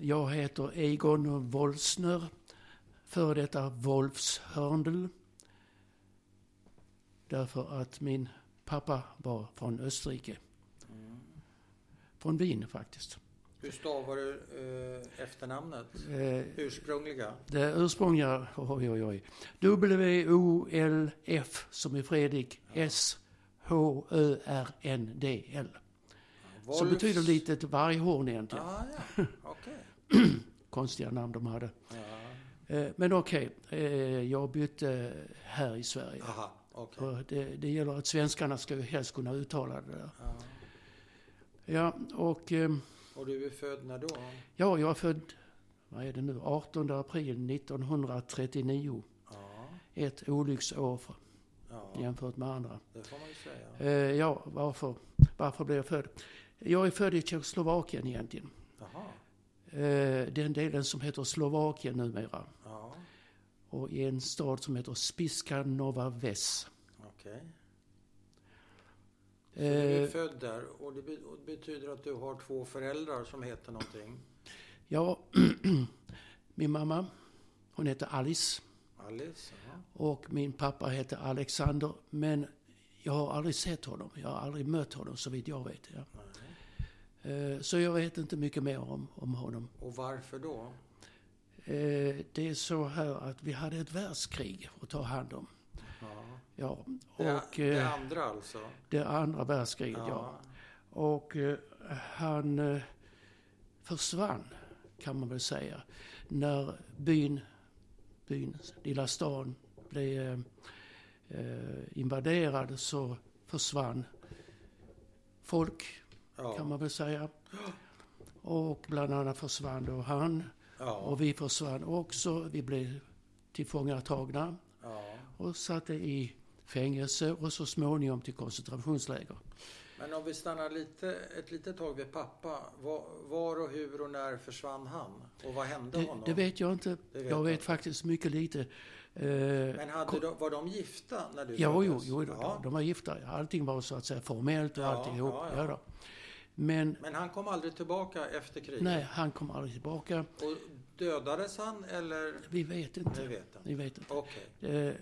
jag heter Egon Wolfsner, före detta Wolfshörndl. Därför att min pappa var från Österrike. Från Wien faktiskt. Hur stavar du eh, efternamnet? Eh, Ursprungliga? det ursprungliga, oj oj oj. W-O-L-F som i Fredrik. S-H-Ö-R-N-D-L. Som Wolfs- betyder litet varghorn egentligen. Ah, ja, okej. Konstiga namn de hade. Ja. Eh, Men okej, eh, jag bytte här i Sverige. Aha. Och det, det gäller att svenskarna ska ju helst kunna uttala det där. Ja. Ja, och eh, Och du är född när då? ja, jag är född, vad är det nu, 18 april 1939. Ja, Ett olycksår för, ja jämfört med andra. det får man ju säga. Eh, ja, varför, varför blev jag född? Jag är född i Tjeckoslovakien egentligen. Jaha, Eh, den delen som heter Slovakien numera. ja, Och i en stad som heter Spiska Nova Ves. okej. Så du är Eh, född där och det, betyder att du har två föräldrar som heter någonting? ja, min mamma, hon heter Alice. Alice? Ja. Och min pappa heter Alexander. Men jag har aldrig sett honom. Jag har aldrig mött honom så vitt jag vet. Ja. Nej. Eh, Så jag vet inte mycket mer om, om honom. Och varför då? Eh, Det är så här att vi hade ett världskrig att ta hand om. Ja. Ja, Det, och det eh, andra alltså? det andra världskriget, ja. Och eh, han försvann, kan man väl säga, när byn, byn lilla stan, blev invaderad så försvann folk, ja. kan man väl säga. Och bland annat försvann då han ja. och vi försvann också. Vi blev tillfångatagna ja. och satte i fängelse och så småningom till koncentrationsläger. Men om vi stannar lite, ett litet tag vid pappa. Var, var och hur och när försvann han? Och vad hände Det, honom? det vet jag inte. Vet jag vet inte. faktiskt mycket lite. Eh, Men hade de, var de gifta när du Ja, jo, jo Ja. de var gifta. Allting var så att säga formellt och Ja, alltihop. ja, Ja, ja. Men Men han kom aldrig tillbaka efter kriget? nej, han kom aldrig tillbaka. Och dödades han eller? Vi vet inte. vet jag Vi vet inte. Okej. Eh,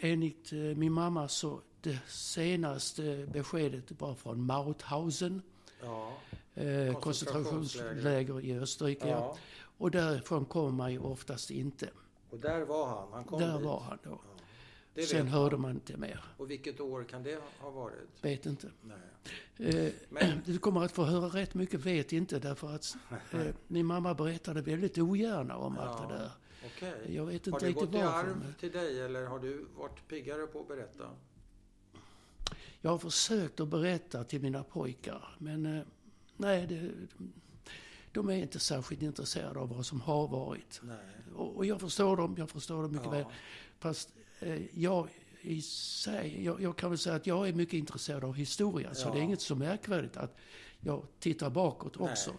enligt eh, min mamma så det senaste beskedet var från Mauthausen. Ja. Eh, Koncentrationsläger. i Österrike. Ja. ja. Och därifrån kommer man ju oftast inte. Och där var han? Han kom Där dit. var han då. Ja. Det Sen hörde man. inte mer. Och vilket år kan det ha varit? Vet inte. Nej. Eh, Men- Du kommer att få höra rätt mycket vet inte därför att eh, min mamma berättade väldigt ogärna om allt Ja. det där. Okej. Jag vet Har inte det riktigt gått i varför. arv men till dig eller har du varit piggare på att berätta? Jag har försökt att berätta till mina pojkar men eh, nej, det, de är inte särskilt intresserade av vad som har varit. Nej. Och, och jag förstår dem, jag förstår dem mycket Ja. väl. Fast jag i sig, jag, jag kan väl säga att jag är mycket intresserad av historia. Så Ja. det är inget så märkvärdigt att jag tittar bakåt Nej. också.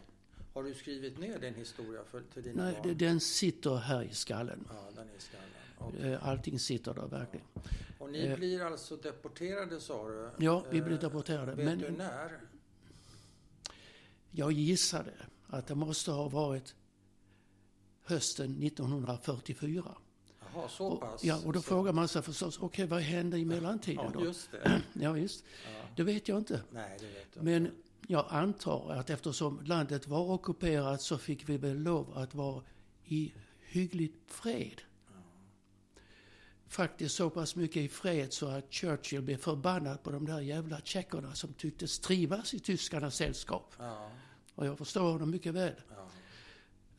Har du skrivit ner din historia för, till dina Nej, barn? den sitter här i skallen. Ja, den är i skallen. Eh, Allting sitter där verkligen. Och ni eh, blir alltså deporterade sa du? Ja, vi Eh, blev deporterade. Vet Men du när? jag gissade att det måste ha varit hösten 1944. Jaha, så Och, pass? ja, och då Så- frågar man sig förstås, okej vad hände i mellantiden Ja, då? just det. Ja, visst. Ja. Det vet jag inte. Nej, det vet jag Men inte. jag antar att eftersom landet var ockuperat så fick vi väl lov att vara i hyggligt fred. Faktiskt så pass mycket i fred så att Churchill blev förbannad på de där jävla tjeckerna som tycktes trivas i tyskarnas sällskap. Ja, Och jag förstår honom mycket väl. ja.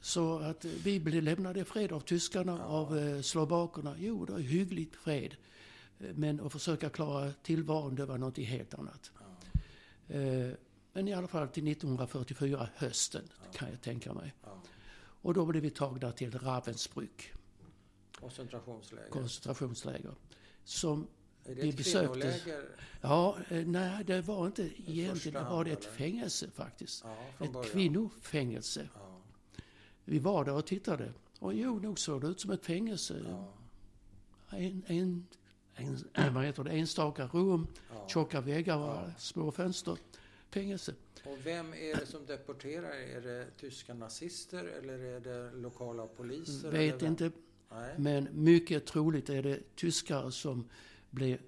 Så att eh, vi blev lämnade i fred av tyskarna, av eh, slovakerna. Jo, det är hyggligt fred. Eh, Men att försöka klara tillvaron, det var något helt annat. Eh, Men i alla fall till 1944, hösten, kan jag tänka mig. Och då blev vi tagna till Ravensbrück, Koncentrationsläger. koncentrationsläger. Som, är det vi besökte- ja, eh, nej, det var inte egentligen, det var hand, det ett fängelse faktiskt. Ja, Ett början. kvinnofängelse. Ja, Vi var där och tittade. Och jo, nog såg det ut som ett fängelse. ja, En, en, en, vad heter det, enstaka rum, ja. tjocka väggar Ja. små fönster. fängelse. Och vem är det som deporterar? Är det tyska nazister eller är det lokala poliser? Vet inte, Nej. men mycket troligt är det tyskar som blev,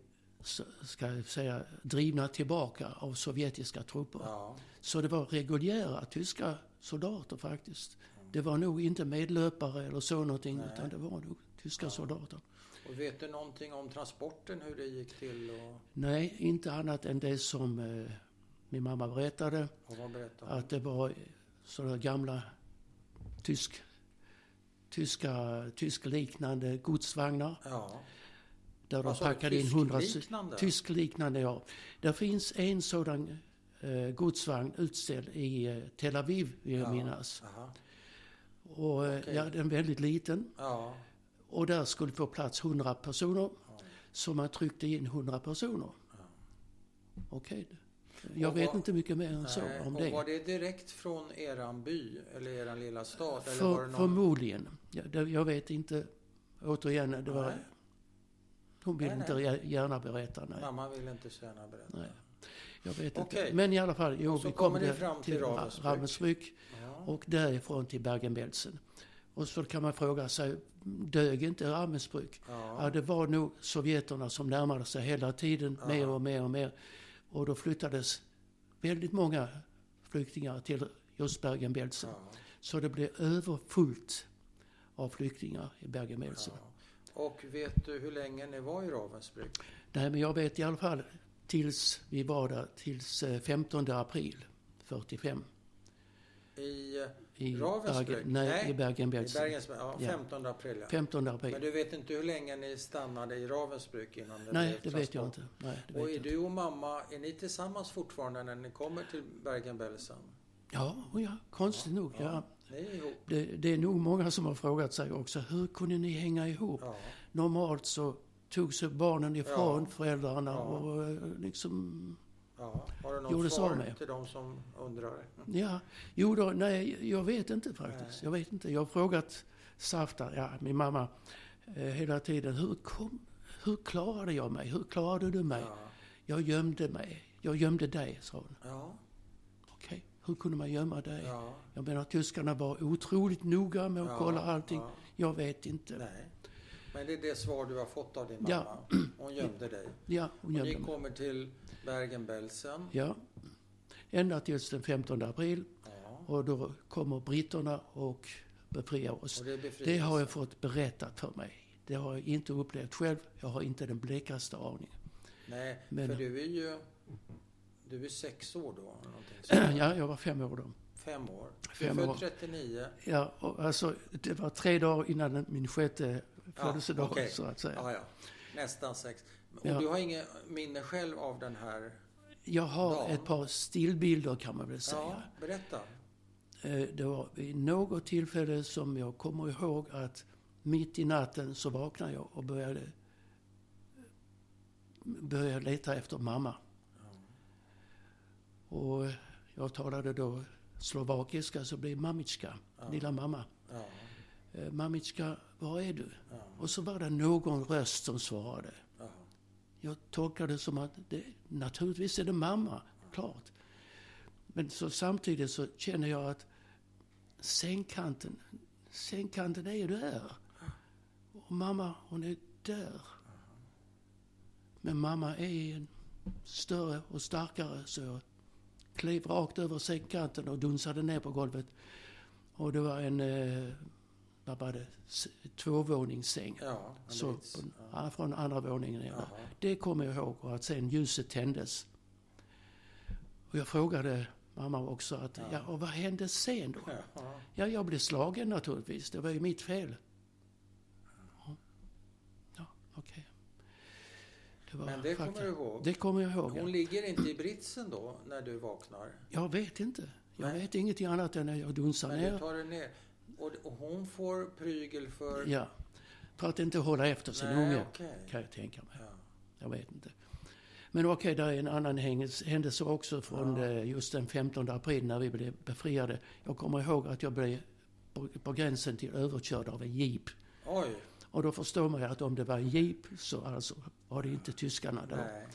ska jag säga, drivna tillbaka av sovjetiska trupper. Ja. Så det var reguljära tyska soldater faktiskt. Det var nog inte medlöpare eller så någonting, Nej. utan det var nog tyska Ja. soldater. Och vet du någonting om transporten, hur det gick till och, Nej, inte annat än det som eh, min mamma berättade. vad berättade? Att det var sådana gamla tysk, tyska, tyskliknande godsvagnar. Ja. Där de du? packade in hundra... Tyskliknande, ja. Det finns en sådan eh, godsvagn utställd i eh, Tel Aviv, vill jag Ja. minnas. Aha. Och eh, Okej. ja, den är väldigt liten. Ja. Och där skulle få plats 100 personer. Ja. Så man tryckte in 100 personer. Ja. Okej. Jag Och vet vad- inte mycket mer än så Nej, om och det. var det direkt från eran by eller eran lilla stad? Eller För, var det någon... Förmodligen. Ja, det, jag vet inte. Återigen, det var... Nej. Hon vill Nej, inte nej. gär- gärna berätta. Nej. Mamma vill inte så gärna berätta. Nej. Jag vet Okej. inte. Men i alla fall, jo, vi kommer kom fram till Ravensbrück. Ra- Ravensbrück Ja. och därifrån till Bergen-Belsen. Och så kan man fråga sig, dög inte Ravensbrück? Ja, Ja. det var nog sovjeterna som närmade sig hela tiden, Ja. mer och mer och mer. Och då flyttades väldigt många flyktingar till just Bergen-Belsen. Ja. Så det blev överfullt av flyktingar i Bergen-Belsen. Och vet du hur länge ni var i Ravensbrück? Nej, men jag vet i alla fall tills vi var där, tills eh, 15 april 45. I, eh, I Ravensbrück? Bergen, nej, Nej, i Bergen-Belsen. Bergens, ja, Ja. 15 april. Ja. 15 april. Men du vet inte hur länge ni stannade i Ravensbrück innan det Nej, blev det vet jag inte. Nej, det Och vet är du och mamma, är ni tillsammans fortfarande när ni kommer till Bergen-Belsen? Ja, ja, konstigt nog. Ja. Ni är ihop? Det, det är nog många som har frågat sig också, hur kunde ni hänga ihop? Ja. Normalt så tog sig barnen ifrån Ja. föräldrarna och eh, liksom, ja. Har du något Gjorde svar med. till de som undrar? ja. Jo då, nej, jag vet inte faktiskt. Nej. Jag vet inte. Jag har frågat Safta, ja, min mamma, eh, hela tiden, hur, kom, hur klarade jag mig? Hur klarade du mig? Ja. Jag gömde mig. Jag gömde dig, sa hon. Ja. Okej, hur kunde man gömma dig? ja. Jag menar, tyskarna var otroligt noga med att Ja, kolla allting. ja. Jag vet inte. Nej. Men det är det svar du har fått av din mamma? Ja. Hon gömde dig? Ja, hon Och gömde ni mig. kommer till Bergen-Belsen? Ja. Ända tills den 15 april. Ja. Och då kommer britterna och befriar oss. Och det är? Det har jag fått berättat för mig. Det har jag inte upplevt själv. Jag har inte den blekaste aning. Nej, Men- för du är ju... Du är sex år då? Ja, jag var fem år då. Fem år. Fem du är år. född 39. Ja, och alltså, det var tre dagar innan min sjätte födelsedag, okej. så att säga. Ja, ja. Nästan sex. Och Ja. du har inget minne själv av den här... Jag har dagen? ett par stillbilder kan man väl säga. Ja, berätta. Eh, Det var vid något tillfälle som jag kommer ihåg att mitt i natten så vaknade jag och började, började leta efter mamma. Och jag talade då slovakiska så blev mamitska, Ja. lilla mamma. Ja, Eh, Mamitska, var är du? ja, Och så var det någon röst som svarade. ja. Jag tolkade det som att det, naturligtvis är det mamma, klart. Men så samtidigt så känner jag att sängkanten, sängkanten är ju där. Och mamma, hon är där. Men mamma är en större och starkare så jag klev rakt över sängkanten och dunsade ner på golvet. Och det var en, eh, vad var det, tvåvåningssäng. Ja, en Så, brits. på, Ja. från andra våningen ner. Det kommer jag ihåg och att sen ljuset tändes. Och jag frågade mamma också att, Ja. ja, och vad hände sen då? Ja. Ja, jag blev slagen naturligtvis. Det var ju mitt fel. Ja, ja okej. Det var Men det fakta. kommer du ihåg? Det kommer jag ihåg, Hon ja. ligger inte i britsen då, när du vaknar? Jag vet inte. Jag Nej. vet ingenting annat än att jag dunsar Men du ner. tar dig ner. Och, hon får prygel för... Ja. För att inte hålla efter sin Nej, unge, okej. kan jag tänka mig. Ja. Jag vet inte. Men okej, där är en annan händelse- också från Ja. eh, just den 15 april när vi blev befriade. Jag kommer ihåg att jag blev på, på gränsen till överkörd av en jeep. Oj, Och då förstår man ju att om det var en jeep så alltså var det inte tyskarna där. nej.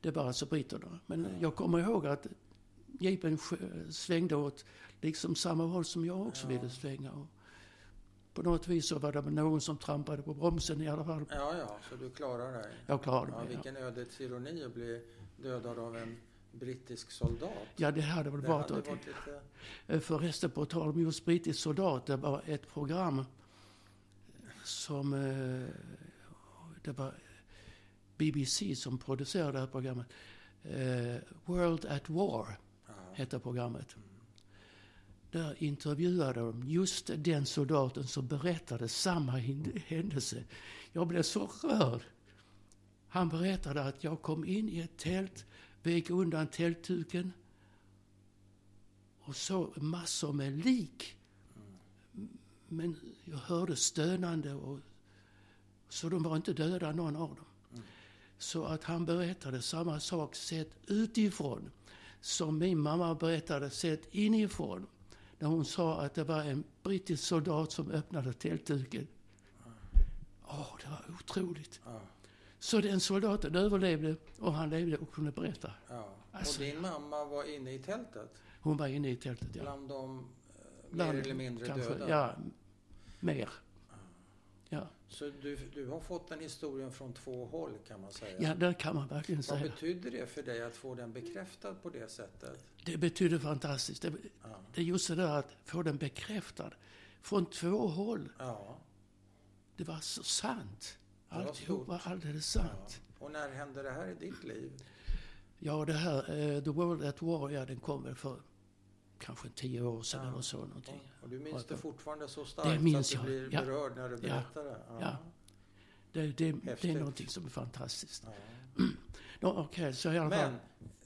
Det var alltså britterna. Men jag kommer ihåg att jeepen svängde åt liksom samma håll som jag också Ja. ville svänga. Och på något vis så var det någon som trampade på bromsen i alla fall. Ja, ja, så du klarar dig. Jag klarade Ja, mig. Ja. vilken ödets ironi att bli dödad av en brittisk soldat. ja, det hade väl Det varit... hade varit lite... Eh, Förresten, på tal om just brittisk soldat, det var ett program som... eh, Det var BBC som producerade det här programmet. Eh, World at War Ja. hette programmet. Där intervjuade de just den soldaten som berättade samma händelse. Jag blev så rörd. Han berättade att jag kom in i ett tält, vek undan tältduken och såg massor med lik. Men jag hörde stönande och så de var inte döda någon av dem. Så att han berättade samma sak sett utifrån som min mamma berättade sett inifrån. När hon sa att det var en brittisk soldat som öppnade tältduken. Åh, det var otroligt. Ja, Så den soldaten överlevde och han levde och kunde berätta. ja. Alltså- Och din mamma var inne i tältet? Hon var inne i tältet, ja. Bland de eh, Bland- mer eller mindre kanske, döda? Ja, mer. Ja, Så du, du har fått den historien från två håll kan man säga? ja det kan man verkligen Vad säga. betyder det för dig att få den bekräftad på det sättet? Det betyder fantastiskt. Det, Ja. det är just det där att få den bekräftad. Från två håll. ja. Det var så sant. Alltihop var alldeles ja. sant. Och när hände det här i ditt liv? Ja, det här, eh, The World at War, ja, den kom väl för kanske tio år sedan Ja. eller så någonting. Och du minns Ja, det fortfarande så starkt det minns så att du jag. blir Ja. berörd när du Ja. berättar det? Ja. Det, det, det är någonting som är fantastiskt. Ja. Ja, Okej, så i alla fall. Men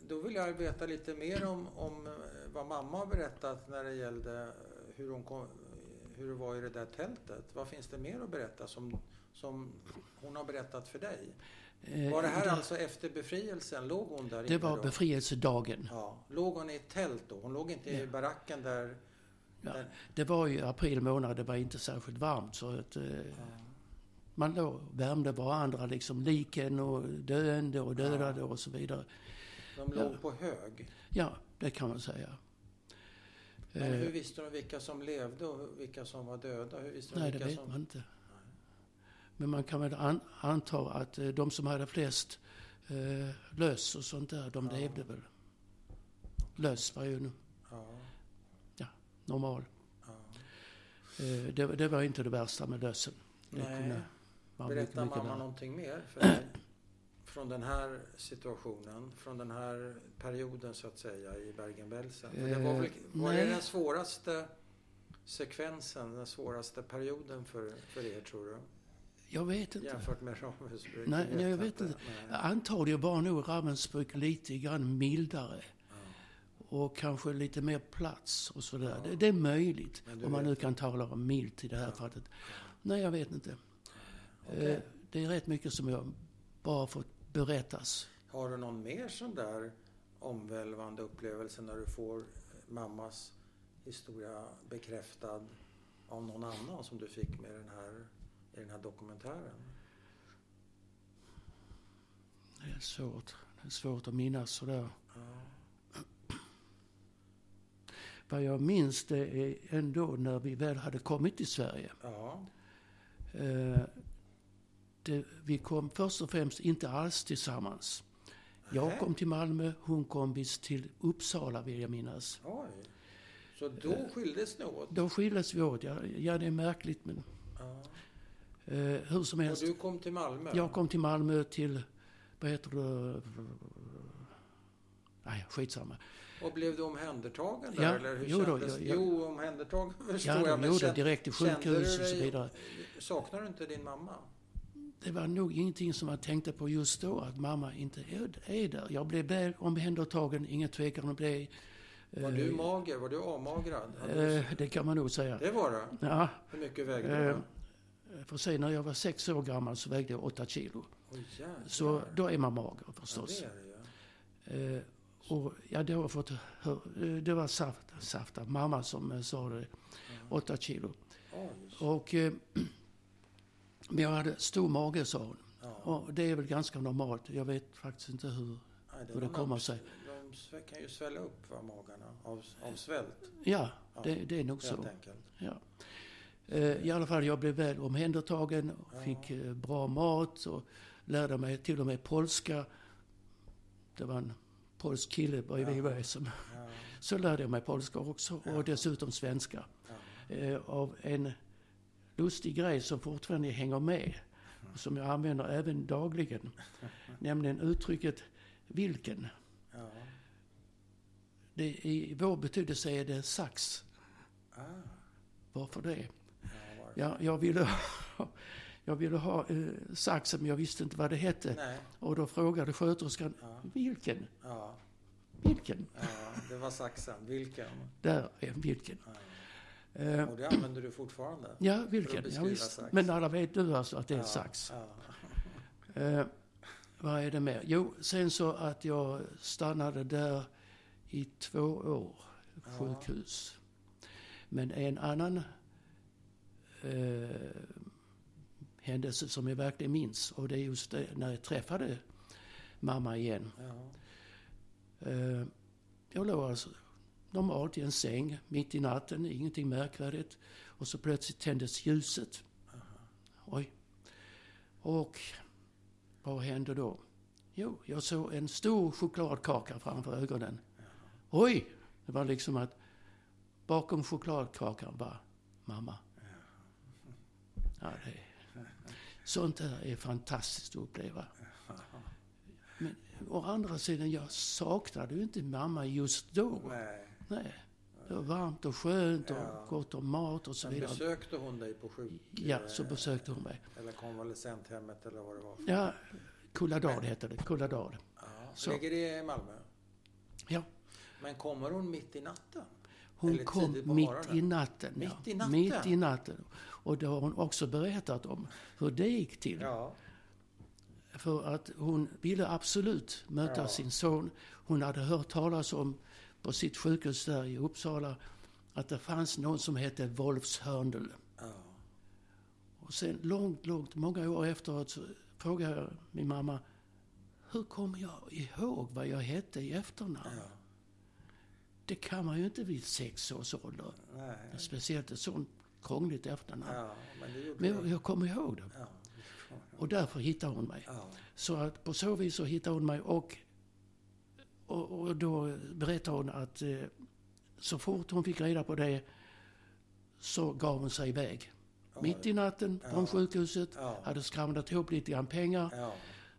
då vill jag veta lite mer om, om eh, vad mamma har berättat när det gällde eh, hur, hon kom, hur det var i det där tältet. Vad finns det mer att berätta som, som hon har berättat för dig? Eh, Var det här det, alltså efter befrielsen? Låg hon där det var då? befrielsedagen. Ja. Låg hon i ett tält då? Hon låg inte i Ja. baracken där? Ja. där Det var ju april månad, det var inte särskilt varmt. Så att, eh, man låg och värmde varandra, liksom liken och döende och dödade och så vidare. de Ja. låg på hög. Ja, det kan man säga. Men Eh, hur visste de vilka som levde och vilka som var döda? Hur visste de Nej, det vilka vet som... man inte. Men man kan väl an, anta att eh, de som hade flest eh, löss och sånt där, de Ja. levde väl. Löss var ju en Ja, normal. ja. Eh, det, det var inte det värsta med lössen. Det Nej. vara mycket, Berättar mycket mamma värre. någonting mer för dig? Från den här situationen, från den här perioden så att säga i Bergen-Belsen? För det var, väl, Eh, var det den svåraste sekvensen, den svåraste perioden för, för er tror du? Jag vet inte. Jämfört med Ravensbrück? Nej, nej, jag vet inte. Nej. Antagligen var nog Ravensbrück lite grann mildare. Och kanske lite mer plats och sådär. Ja. Det, det är möjligt. Om man nu kan tala om milt i det här Ja. fallet. Nej, jag vet inte. Eh, Det är rätt mycket som jag bara fått berättas. Har du någon mer sån där omvälvande upplevelse när du får mammas historia bekräftad av någon annan som du fick med den här, i den här dokumentären? Det är svårt. Det är svårt att minnas sådär. Ja. Vad jag minns det är ändå när vi väl hade kommit till Sverige. ja. Eh, det, vi kom först och främst inte alls tillsammans. Jag kom till Malmö, hon kom visst till Uppsala vill jag minnas. Oj. Så då skildes ni åt? Då skildes vi åt. Ja, ja det är märkligt men Ja. Eh, hur som Och helst. du kom till Malmö? Jag kom till Malmö till, vad heter det? Nej, skitsamma. Och blev du omhändertagen där? Ja, eller hur jo då, jag- jag- Jo, omhändertagen förstår Ja, jag. Men gjorde kän- direkt till du sjukhus och så vidare. Saknar du inte din mamma? Det var nog ingenting som jag tänkte på just då, att mamma inte är, är där. Jag blev väl omhändertagen, ingen tvekan om det. Var Eh, du mager? Var du avmagrad? Du- eh, det kan man nog säga. Det var det? Ja, Hur mycket vägde Eh, du? För sig när jag var sex år gammal så vägde jag åtta kilo. Jävlar. Så då är man mager ja, förstås. det är det. Eh, och ja, det har fått hör, eh, Det var saft, Safta, mamma som eh, sa det. Åtta kilo. Oj. Och, eh, men jag hade stor mage sa hon. Ja. Och det är väl ganska normalt. Jag vet faktiskt inte hur. Nej, hur det kommer sig. De kan ju svälla upp va, magarna av, av svält. Ja, Ja, det, det är nog Helt så. enkelt. Ja. Eh, I alla fall, jag blev väl omhändertagen fick eh, bra mat och lärde mig till och med polska. Det var en polsk kille bredvid mig som... Så lärde jag mig polska också och dessutom svenska. Eh, Av en lustig grej som fortfarande hänger med. och Som jag använder även dagligen. Nämligen uttrycket vilken. Det, I vår betydelse är det sax. Ah, Varför det? Ja, varför? Ja, jag ville ha, jag ville ha eh, saxen, men jag visste inte vad det hette. Nej. Och då frågade sköterskan, Ja, vilken? ja, Vilken? ja, det var saxen. Vilken? Där är vilken. Ja. Eh, Och det använder du fortfarande? ja, vilken. Ja, visst. Men alla vet du alltså att det är Ja, sax. Ja. Eh, vad är det mer? Jo, sen så att jag stannade där i två år, sjukhus. Men en annan eh, händelse som jag verkligen minns, och det är just det, när jag träffade mamma igen. Eh, jag låg alltså normalt i en säng mitt i natten, ingenting märkvärdigt. Och så plötsligt tändes ljuset. Oj. Och vad hände då? Jo, jag såg en stor chokladkaka framför ögonen. Oj! Det var liksom att bakom chokladkakan var mamma. Ja, det är, sånt där är fantastiskt att uppleva. Men å andra sidan, jag saknade ju inte mamma just då. Nej. Nej. Det var varmt och skönt och Ja. gott om mat och så Men vidare. besökte hon dig på sjuk... Ja, så eh, besökte hon mig. Eller konvalescenthemmet eller vad det var? Ja, Kulladal hette det. Kulladal. Ja. Så. Ligger det i Malmö? Ja. Men kommer hon mitt i natten? Hon kom mitt i natten. ja. Mitt i natten? Mitt i natten. Och det har hon också berättat om hur det gick till. Ja. För att hon ville absolut möta Ja. sin son. Hon hade hört talas om på sitt sjukhus där i Uppsala att det fanns någon som hette Wolfs Hörndl. ja. Och sen långt, långt, många år efteråt så frågade jag min mamma hur kommer jag ihåg vad jag hette i efternamn? ja. Det kan man ju inte vid sex års ålder. Nej. Speciellt ett sånt krångligt efternamn. Ja, men Men jag, jag kommer ihåg det. Ja. Och därför hittade hon mig. Ja. Så att på så vis så hittade hon mig och, och, och då berättade hon att eh, så fort hon fick reda på det så gav hon sig iväg. Mitt i natten från Ja. sjukhuset, Ja. hade skramlat ihop lite grann pengar, ja.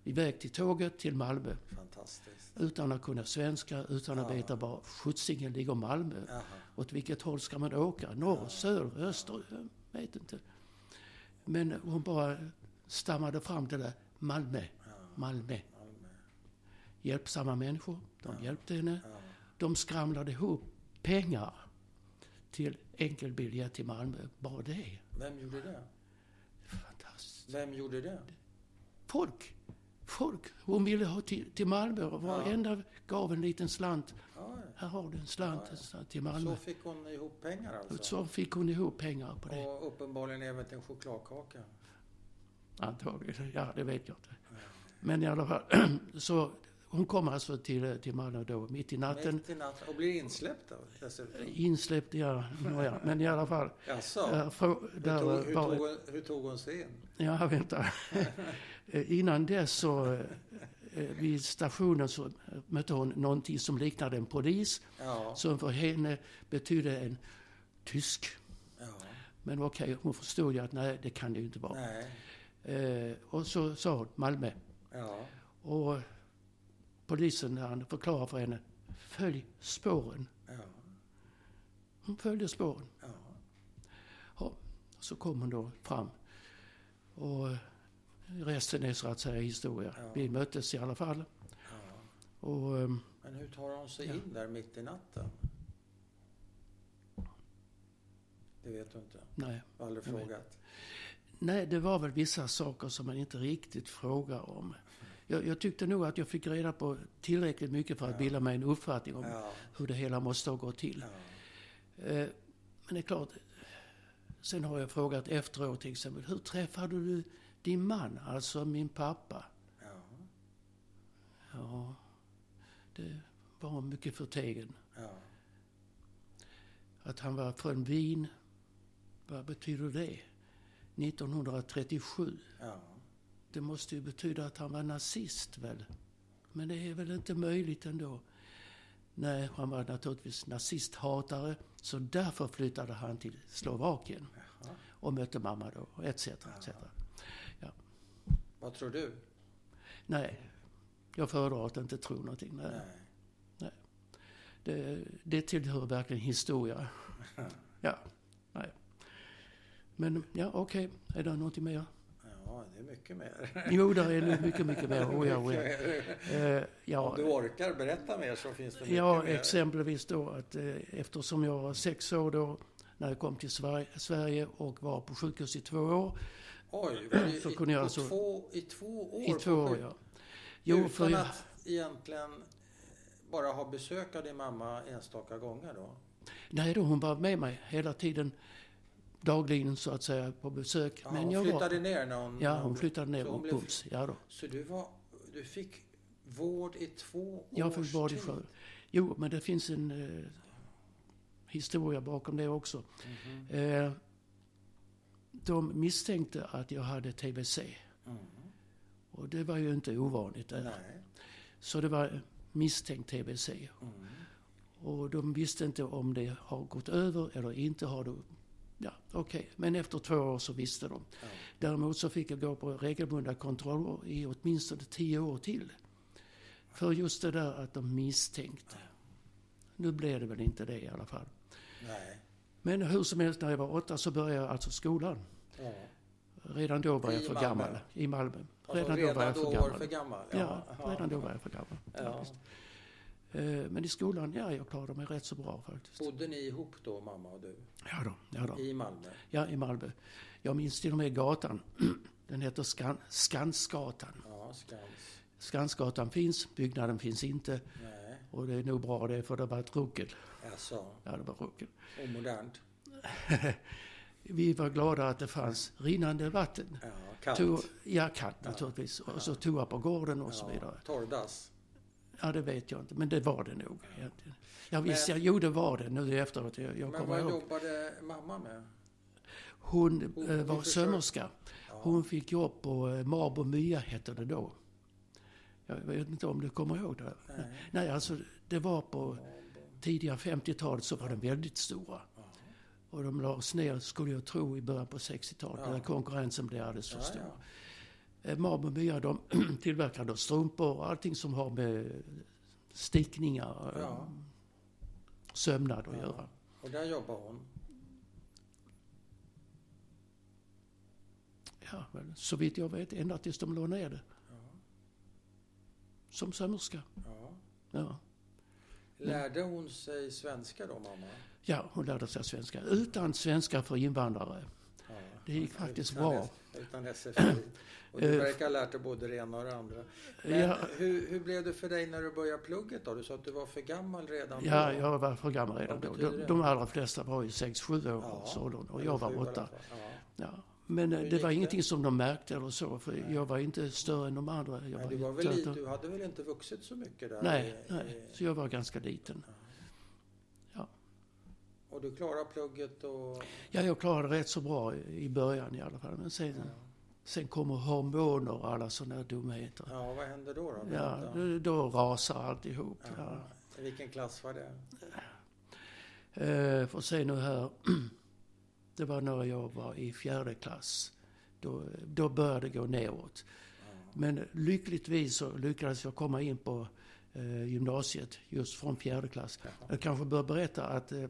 iväg till tåget till Malmö. Utan att kunna svenska, utan att Ja. veta var skjutsingen ligger Malmö. Jaha. Åt vilket håll ska man åka? Norr, söder, öster? Jag vet inte. Men hon bara stammade fram det. Malmö, Ja. Malmö. Malmö. Hjälpsamma människor. De Ja. hjälpte henne. Ja. De skramlade ihop pengar till enkelbiljett till Malmö. Bara det. Vem gjorde det? Fantastiskt. Vem gjorde det? Folk. Folk. Hon ville ha till, till Malmö och varenda gav en liten slant. Ja, Här har du en slant, Ja, en slant till Malmö. så fick hon ihop pengar alltså? Så fick hon ihop pengar på det. Och uppenbarligen även till en chokladkaka? Antagligen. Ja, det vet jag inte. Men i alla fall. Så hon kom alltså till, till Malmö då mitt i natten. Mitt i natten. Och blir insläppt då, dessutom? Insläppt, ja, nåja. Men i alla fall. Jaså? Frå, Hur där tog, hur, var, tog hon, hur tog hon sig in? Ja, vänta. Eh, Innan dess så eh, eh, vid stationen så mötte hon någonting som liknade en polis. Ja. Som för henne betydde en tysk. ja. Men okej, hon förstod ju att nej, det kan det ju inte vara. Eh, och så sa hon Malmö. Ja. Och polisen han förklarade för henne, följ spåren. Ja. Hon följde spåren. Ja. Ja, så kom hon då fram. Och resten är så att säga historia. Ja. Vi möttes i alla fall. ja. Och ehm, Men hur tar hon sig Ja. in där mitt i natten? Det vet du inte? nej. Du har aldrig frågat? nej, det var väl vissa saker som man inte riktigt frågar om. Jag, jag tyckte nog att jag fick reda på tillräckligt mycket för att Ja. bilda mig en uppfattning om Ja. hur det hela måste ha gått till. ja. Eh, Men det är klart, sen har jag frågat efteråt till exempel, hur träffade du din man, alltså min pappa? ja. Ja, det var mycket förtegen. Ja. Att han var från Wien, vad betyder det? 1937. Ja. Det måste ju betyda att han var nazist väl? Men det är väl inte möjligt ändå? Nej, han var naturligtvis nazisthatare, så därför flyttade han till Slovakien Jaha. och mötte mamma då, etc. etc. Vad tror du? Nej, jag föredrar att inte tro någonting. Nej. Nej. Det, det tillhör verkligen historia. Ja, nej. Men ja, okej. Är det någonting mer? Ja, det är mycket mer. Jo, där är mycket, mycket mer. Oh, ja, oh, ja. Eh, Om ja, du orkar berätta mer så finns det mycket ja, mer. exempelvis då att eh, eftersom jag var sex år då när jag kom till Sverige, Sverige och var på sjukhus i två år. Oj, var det Så i, kunde jag på alltså- två, i två år? I två år, ja. Jo, Utan för jag, att egentligen bara ha besök av din mamma enstaka gånger då? nej då, hon var med mig hela tiden. Dagligen så att säga på besök. Ja, Men hon jag flyttade var, ner när hon... ja, hon flyttade ner och blev-. Ja då. Så du, var, du fick vård i två Jag års fick vård i sjö. Jo, men det finns en eh, historia bakom det också. Mhm. Eh, de misstänkte att jag hade TBC. Mm. Och det var ju inte ovanligt där. Nej. Så det var misstänkt TBC. Mm. Och de visste inte om det har gått över eller inte har det. Ja, okej. Men efter två år så visste de. Ja. Däremot så fick jag gå på regelbundna kontroller i åtminstone tio år till. För just det där att de misstänkte. Nu blev det väl inte det i alla fall. Nej. Men hur som helst, när jag var åtta så började jag alltså skolan. Ja. Redan då var jag för Malmö? gammal. I Malmö. Alltså, Redan då var jag för gammal. för gammal? Ja, Ja, redan då var jag för gammal. Ja. Eh, Men i skolan, ja, jag klarade mig rätt så bra faktiskt. Bodde ni ihop då, mamma och du? Ja då, ja då. I Malmö? Ja, i Malmö. Jag minns till och med gatan. Den heter Skan Skansgatan. Ja, Skans. Skansgatan finns, byggnaden finns inte. Nej, Och det är nog bra det, för det var ett ruckel. alltså Ja, det var ruckel. omodernt. Vi var glada att det fanns rinnande vatten. Ja, kallt. To ja, kallt naturligtvis. Och så toa på gården och så vidare. Torrdass. Ja, det vet jag inte, men det var det nog egentligen. Ja, visst, Men- ja, jo det var det nu efteråt. Jag, jag Men vad ihåg. jobbade mamma med? Hon Hon- eh, var försökte- sömmerska. Ja. Hon fick jobb på eh, Marbo Mya hette det då. Jag vet inte om du kommer ihåg det? Nej. Nej, alltså det var på tidiga 50-talet så var de väldigt stora. Ja. Och de lades ner, skulle jag tro, i början på 60-talet Ja. när konkurrensen blev alldeles för Ja, stor. ja. Eh, Marbo Mya de tillverkar då strumpor och allting som har med stickningar, eh, Ja. sömnad att Ja. göra. Och där jobbade hon? Ja, men så vitt jag vet ända tills de la ner det. Ja. Som sömmerska. ja. Ja. Lärde hon sig svenska då, mamma? ja, hon lärde sig svenska. Utan svenska för invandrare. Ja. Det gick faktiskt utan bra. Utan SFI. Och du Eh, verkar ha lärt dig både det ena och det andra. Men Ja, hur, hur blev det för dig när du började plugget då? Du sa att du var för gammal redan ja, då. jag var för gammal redan då. De, de allra flesta var ju 6-7 år Ja. så åldern, och jag var sju i alla 8. fall. Ja. Ja. Men eh, det var ingenting som de märkte eller så, för Nej. jag var inte större än de andra. Jag Men du, var väl du hade väl inte vuxit så mycket där? Nej, i- nej, så jag var ganska liten. Och du klarade plugget och... Ja, jag klarade rätt så bra i början i alla fall. Men sen, Ja. sen kommer hormoner och alla sådana dumheter. ja, vad hände då? då? Ja, då, då rasar alltihop. Ja. Ja. I vilken klass var det? Eh, får se nu här. Det var när jag var i fjärde klass. Då, då började det gå neråt. Ja. Men lyckligtvis så lyckades jag komma in på eh, gymnasiet just från fjärde klass. Jag kanske bör berätta att eh,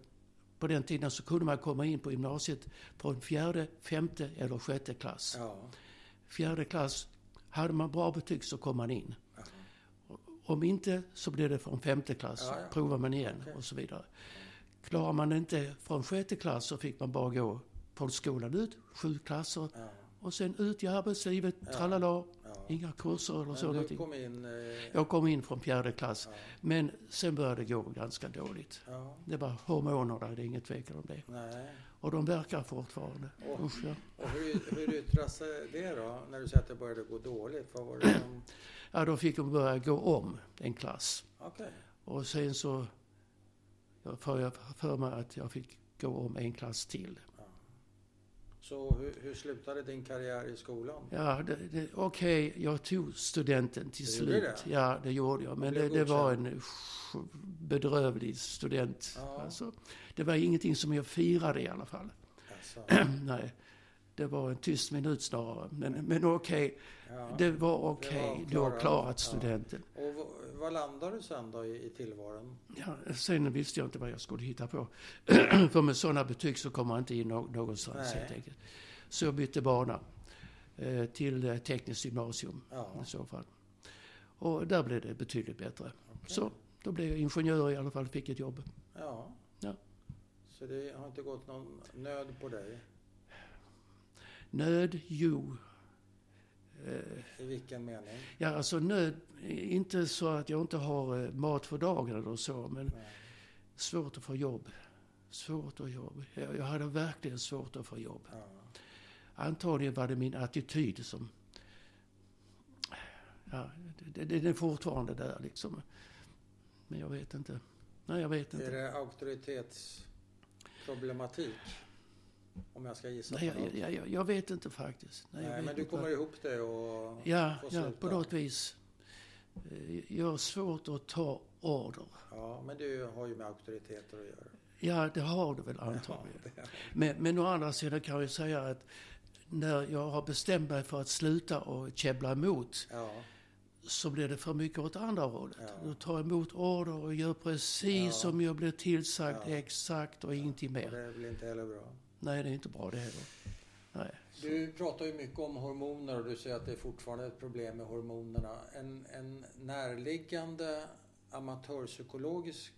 på den tiden så kunde man komma in på gymnasiet från fjärde, femte eller sjätte klass. Ja. Fjärde klass, hade man bra betyg så kom man in. Jaha. Om inte så blev det från femte klass, Ja, ja. provar man igen Okej. och så vidare. Klarar man inte från sjätte klass så fick man bara gå folkskolan ut, sju klasser Ja. och sen ut i arbetslivet, Ja. tralala, Ja. inga kurser eller så Men du någonting. kom in... Eh, Jag kom in från fjärde klass, ja. men sen började det gå ganska dåligt. Det var hormoner där, det är inget tvekan om det. Nej. Och de verkar fortfarande. Och- Usch, ja. Och hur, hur yttrar sig det då? När du säger att det började gå dåligt? Vad var det som... ja, då fick de börja gå om en klass. Okej. Och sen så jag får för mig att jag fick gå om en klass till. Så hur, hur slutade din karriär i skolan? Ja, det, det, okej, jag tog studenten till Du slut. det? Ja, det gjorde jag. Men det, det var en bedrövlig student. Ja. Alltså, det var ingenting som jag firade i alla fall. Alltså, Nej, det var en tyst minut snarare. Men, men okej, ja. det var okej. var Du har klarat. klarat Ja. studenten. Och vad, vad landade du sen då i, i tillvaron? Ja, sen visste jag inte vad jag skulle hitta på. För med sådana betyg så kommer man inte in nå- någonstans Nej. helt enkelt. Så jag bytte bana eh, till eh, tekniskt gymnasium Ja, i så fall. Och där blev det betydligt bättre. okej. Så då blev jag ingenjör i alla fall, fick ett jobb. Ja. Ja. Så det har inte gått någon nöd på dig? Nöd, jo. I vilken mening? ja, alltså nöd, inte så att jag inte har eh, mat för dagen eller så, men Nej. svårt att få jobb. Svårt att jobb. Jag, jag hade verkligen svårt att få jobb. Ja. Antagligen var det min attityd som... Ja, det, det, det är fortfarande där liksom. Men jag vet inte. Nej, jag vet Är inte. det auktoritetsproblematik? Om jag ska gissa Nej, på något? jag, jag, jag vet inte faktiskt. Nej, jag Nej, men du kommer ihop det och Ja, får ja, sluta. på något vis. Eh, Jag har svårt att ta order. Ja, men du har ju med auktoriteter att göra. Ja, det har du väl antagligen. Ja, Men, men å andra sidan kan jag säga att när jag har bestämt mig för att sluta och käbbla emot ja, så blir det för mycket åt andra hållet. Ja. Du tar emot order och gör precis Ja. som jag blir tillsagd Ja. exakt och ingenting och mer. det blir inte heller bra. Nej, det är inte bra det heller. Nej. Du pratar ju mycket om hormoner och du säger att det är fortfarande ett problem med hormonerna. En, en närliggande amatörpsykologisk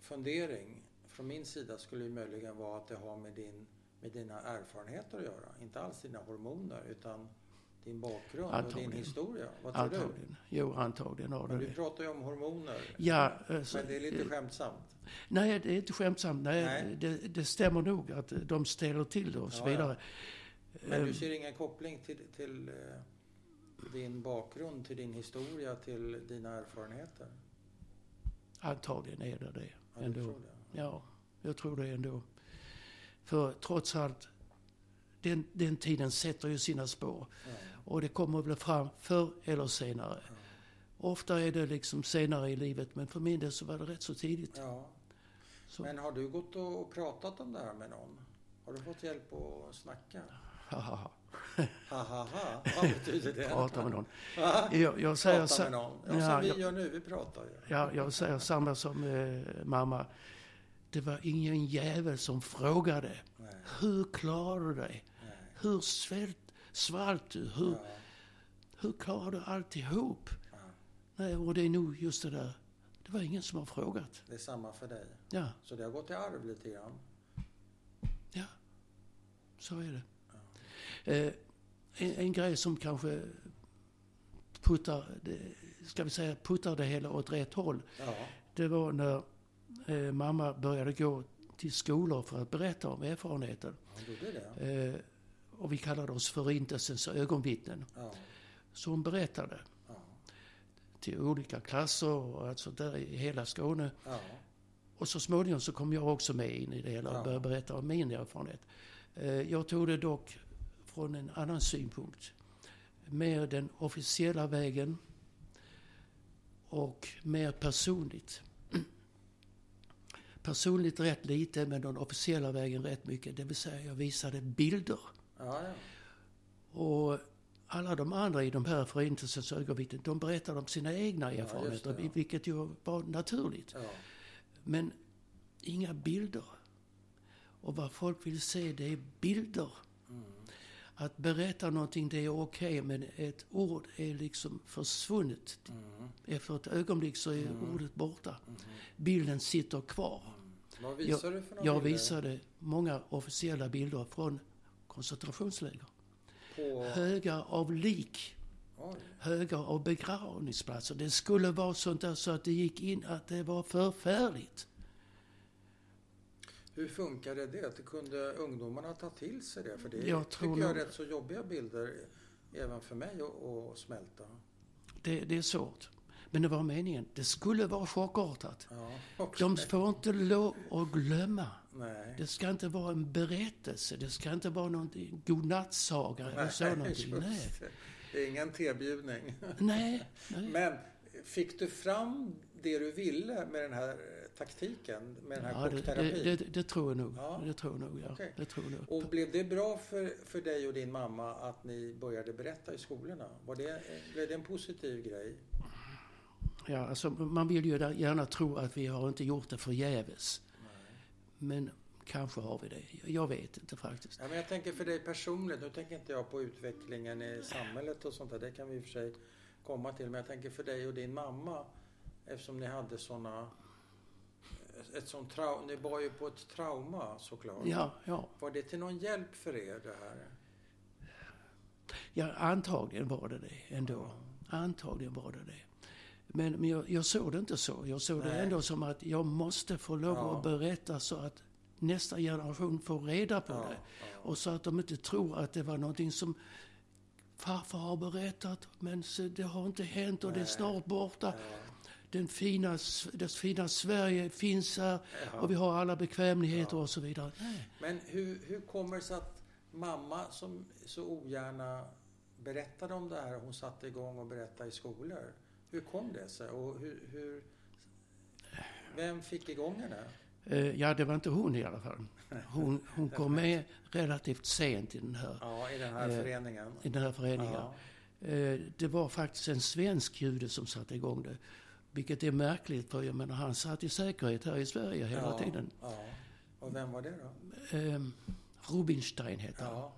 fundering från min sida skulle ju möjligen vara att det har med, din, med dina erfarenheter att göra. Inte alls dina hormoner utan din bakgrund och din Antagligen. historia. Vad tror du? Antagligen. Jo, antagligen har det du pratar ju om hormoner. Ja, alltså, Men det är lite skämtsamt. Nej, det är inte skämtsamt. Nej, Nej. Det, det stämmer nog att de ställer till det och så Ja, ja. vidare. Men du Ehm, ser ingen koppling till, till eh, din bakgrund, till din historia, till dina erfarenheter? Antagligen är det det. Ja, du ändå. det? Ja, jag tror det ändå. För trots allt, den, den tiden sätter ju sina spår. Ja. Och det kommer väl fram förr eller senare. Ja. Ofta är det liksom senare i livet, men för min del så var det rätt så tidigt. Ja. Så, Men har du gått och pratat om det här med någon? Har du fått hjälp att snacka? haha, Ha, ha, ha. Vad betyder det? prata med någon. Jag, jag, säger, Prata med någon? Ja, som vi jag- gör nu, vi pratar ju. ja, jag säger samma som eh, mamma. Det var ingen jävel som frågade. Nej, Hur klarar du dig? Hur svält, svalt du? Hur, Ja, hur klarar du alltihop? ja. Nej, och det är nog just det där. Det var ingen som har frågat. Det är samma för dig. Ja, Så det har gått i arv lite grann. ja. Så är det. Eh, en, en grej som kanske puttar, det, ska vi säga, puttar det hela åt rätt håll. Ja, Det var när eh, mamma började gå till skolor för att berätta om erfarenheten. hon gjorde det. Eh, och vi kallade oss Förintelsens ögonvittnen. Ja, Så hon berättade ja, till olika klasser och alltså där i hela Skåne. ja. Och så småningom så kom jag också med in i det hela och Ja. började berätta om min erfarenhet. Eh, Jag tog det dock från en annan synpunkt. Mer den officiella vägen och mer personligt. Personligt rätt lite, men den officiella vägen rätt mycket. Det vill säga, jag visade bilder. Ja, ja. Och alla de andra i de här Förintelsens ögonvittnen, de berättade om sina egna erfarenheter, det, ja. vilket ju var naturligt. ja. Men inga bilder. Och vad folk vill se, det är bilder. Mm. Att berätta någonting, det är okej, men ett ord är liksom försvunnet. Mm. Efter ett ögonblick så är Mm. ordet borta. Mm. Bilden sitter kvar. Vad visar du för några Jag bilder? visade många officiella bilder från koncentrationsläger. På... Högar av lik, Oj. högar av begravningsplatser. Det skulle vara sånt där så att det gick in att det var förfärligt. Hur funkade det? det? Kunde ungdomarna ta till sig det? För det Jag tycker jag är rätt så jobbiga bilder även för mig att, smälta. Det, det är svårt. Men det var meningen. Det skulle vara chockartat. Ja. De får inte lov att glömma. Nej. Det ska inte vara en berättelse. Det ska inte vara någon godnattsaga eller så någonting. Nej. det. Det är ingen tebjudning. Nej. Nej. Men fick du fram det du ville med den här taktiken, med den här Ja, det, kockterapin? det, det, det tror jag nog. Ja. Det tror jag nog, ja. Okej. Det tror jag nog. Och blev det bra för, för dig och din mamma att ni började berätta i skolorna? Var det, blev det en positiv grej? Ja, alltså, man vill ju gärna tro att vi har inte gjort det förgäves. Men kanske har vi det. Jag vet inte faktiskt. Ja, men jag tänker för dig personligen, nu tänker inte jag på utvecklingen i samhället och sånt där, det kan vi i och för sig komma till. Men jag tänker för dig och din mamma, eftersom ni hade såna ett sånt trau- ni var ju på ett trauma såklart. Ja, ja. Var det till någon hjälp för er det här? ja antagligen var det det ändå. Antagligen var det det. Men, men jag, jag såg det inte så. Jag såg det Nej. ändå som att jag måste få lov Ja. att berätta så att nästa generation får reda på Ja, det. Och så att de inte tror att det var någonting som farfar har berättat, men det har inte hänt och det är Nej. snart borta. Ja, Den fina, det fina Sverige finns här ja. och vi har alla bekvämligheter Ja. och så vidare. Nej. Men hur, hur kommer det sig att mamma som så ogärna berättade om det här, hon satte igång och berättade i skolor. Hur kom det sig? Och hur, hur, vem fick igång henne? Eh, Ja, det var inte hon i alla fall. Hon, hon kom med relativt sent i den här, Ja, i den här Eh, föreningen. i den här föreningen. Ja, Eh, Det var faktiskt en svensk jude som satte igång det. Vilket är märkligt, för jag menar, han satt i säkerhet här i Sverige hela ja, tiden. Ja. Och vem var det då? Eh, Rubinstein heter han.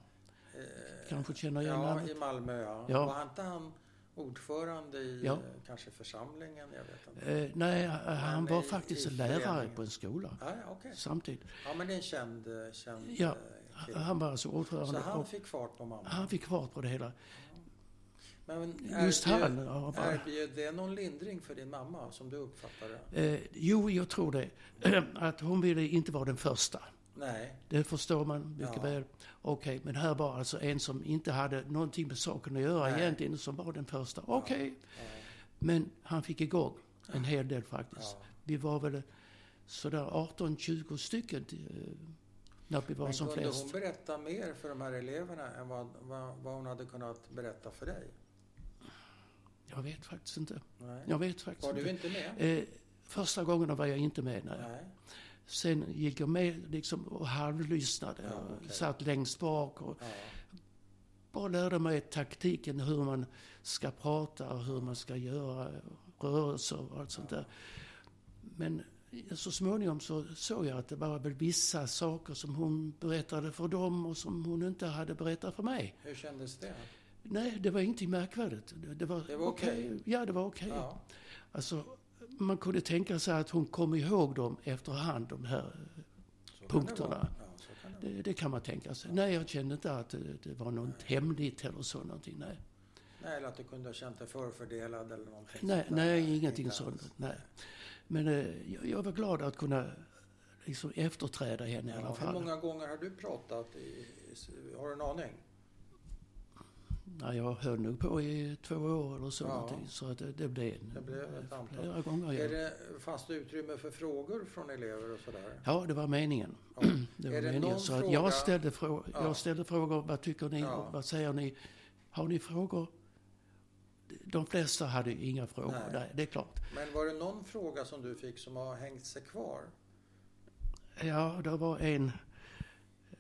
Kanske känner igen Ja, namnet? i Malmö. Ja. Var inte han ordförande i Ja. kanske församlingen? Jag vet inte. Eh, nej, han Men var i- faktiskt i lärare på en skola ja, okej. samtidigt. Ja, men det är en känd, känd Ja, eh, kille. Han var alltså Så ordförande. han och fick fart på mamma? han fick fart på det hela. Men Just erbjöd- han. Ja, bara, Erbjöd det någon lindring för din mamma som du uppfattade eh, jo, jag tror det. Att hon ville inte vara den första. Nej. Det förstår man mycket Ja. väl. Okej, men här var alltså en som inte hade någonting med saken att göra Nej. egentligen, som var den första. Okej, Ja, men han fick igång en hel del faktiskt. ja. Vi var väl sådär 18-20 stycken eh, när vi var Men som kunde flest. hon berätta mer för de här eleverna än vad, vad, vad hon hade kunnat berätta för dig? Jag vet faktiskt inte. Nej. Jag vet faktiskt Var du inte. inte med? Eh, första gången var jag inte med. Nej. Nej. Sen gick jag med liksom och halvlyssnade. Ja, okej. Satt längst bak och Ja. bara lärde mig taktiken hur man ska prata och hur man ska göra rörelser och allt sånt där. Men så småningom så såg jag att det var väl vissa saker som hon berättade för dem och som hon inte hade berättat för mig. Hur kändes det? Nej, det var ingenting märkvärdigt. Det, var, Det var okej? Ja, det var okej. Ja. Alltså, man kunde tänka sig att hon kom ihåg dem efterhand, de här Så kan det Punkterna. Ja, kan det. Det, kan man tänka sig. Nej, jag kände inte att det, det var något hemligt eller så någonting. Nej, Nej, eller att du kunde ha känt dig förfördelad eller någonting nej, sånt där. nej ingenting Inte sånt. Nej. Men eh, jag, jag var glad att kunna liksom efterträda henne i alla Ja, hur fall. många gånger har du pratat? I, har du en aning? Nej, jag höll nog på i två år eller så Ja. Så att det, det blev Det blev ett antal. flera gånger. Är det, fanns det utrymme för frågor från elever och sådär? ja, det var meningen. Ja. Det var Är det meningen. någon Så att fråga- jag, ställde frå- Ja. jag ställde frågor. Vad tycker ni? Vad säger ni? Har ni frågor? De flesta hade inga frågor. Nej. det är klart. Men var det någon fråga som du fick som har hängt sig kvar? Ja, det var en,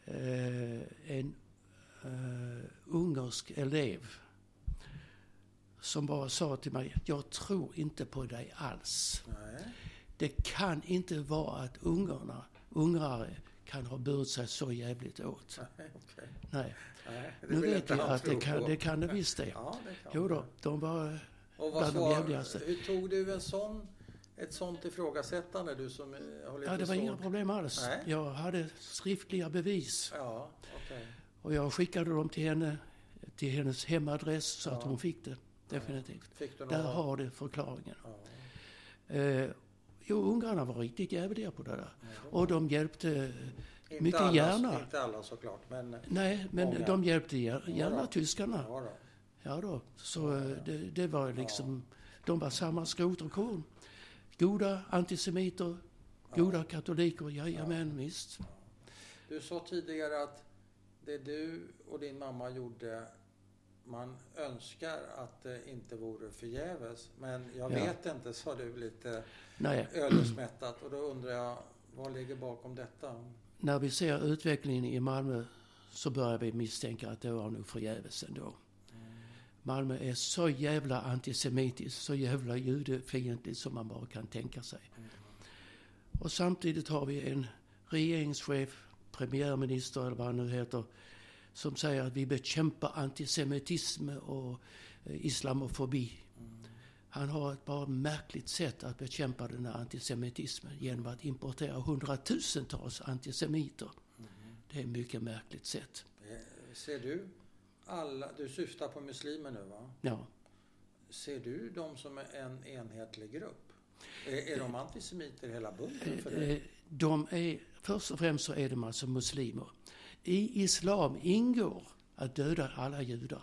eh, en eh, ungersk elev som bara sa till mig, jag tror inte på dig alls. Nej. Det kan inte vara att ungarna, ungrare kan ha burit sig så jävligt åt. Nej, okej. Nej, Nej, nu vet han att det kan, det kan det visst det. Ja, det kan Jo då, de var... Och vad bland de jävligaste. hur tog du en sån, ett sånt ifrågasättande, du som har lite Ja, det var svårt? inga problem alls. Nej. Jag hade skriftliga bevis. Ja, okej. Och jag skickade dem till henne, till hennes hemadress så att Ja. hon fick det. Definitivt. Fick du någon? Där har du förklaringen. Ja. Eh, jo, ungarna var riktigt jävliga på det där. Ja, det Och de hjälpte, inte mycket alla, gärna. Inte alla såklart, men... nej, men Många. de hjälpte gär- gärna Ja tyskarna. Ja, då. Ja då, så eh, det, det var liksom De var samma skrot och korn. Goda antisemiter, goda katoliker, jajamän visst. Du sa tidigare att det du och din mamma gjorde, man önskar att det inte vore förgäves. Men jag Ja. vet inte, sa du lite Nej, ödesmättat. Och då undrar jag, vad ligger bakom detta? när vi ser utvecklingen i Malmö så börjar vi misstänka att det var nog förgäves ändå. Malmö är så jävla antisemitiskt, så jävla judefientligt som man bara kan tänka sig. Och samtidigt har vi en regeringschef, premiärminister eller vad han nu heter, som säger att vi bekämpar antisemitism och eh, islamofobi. Han har ett bara märkligt sätt att bekämpa den här antisemitismen genom att importera hundratusentals antisemiter. Det är ett mycket märkligt sätt. Eh, Ser du alla, du syftar på muslimer nu va? Ja. Ser du dem som en enhetlig grupp? Är, är de antisemiter hela bunten för dig? Eh, De är, först och främst så är de alltså muslimer. I islam ingår att döda alla judar.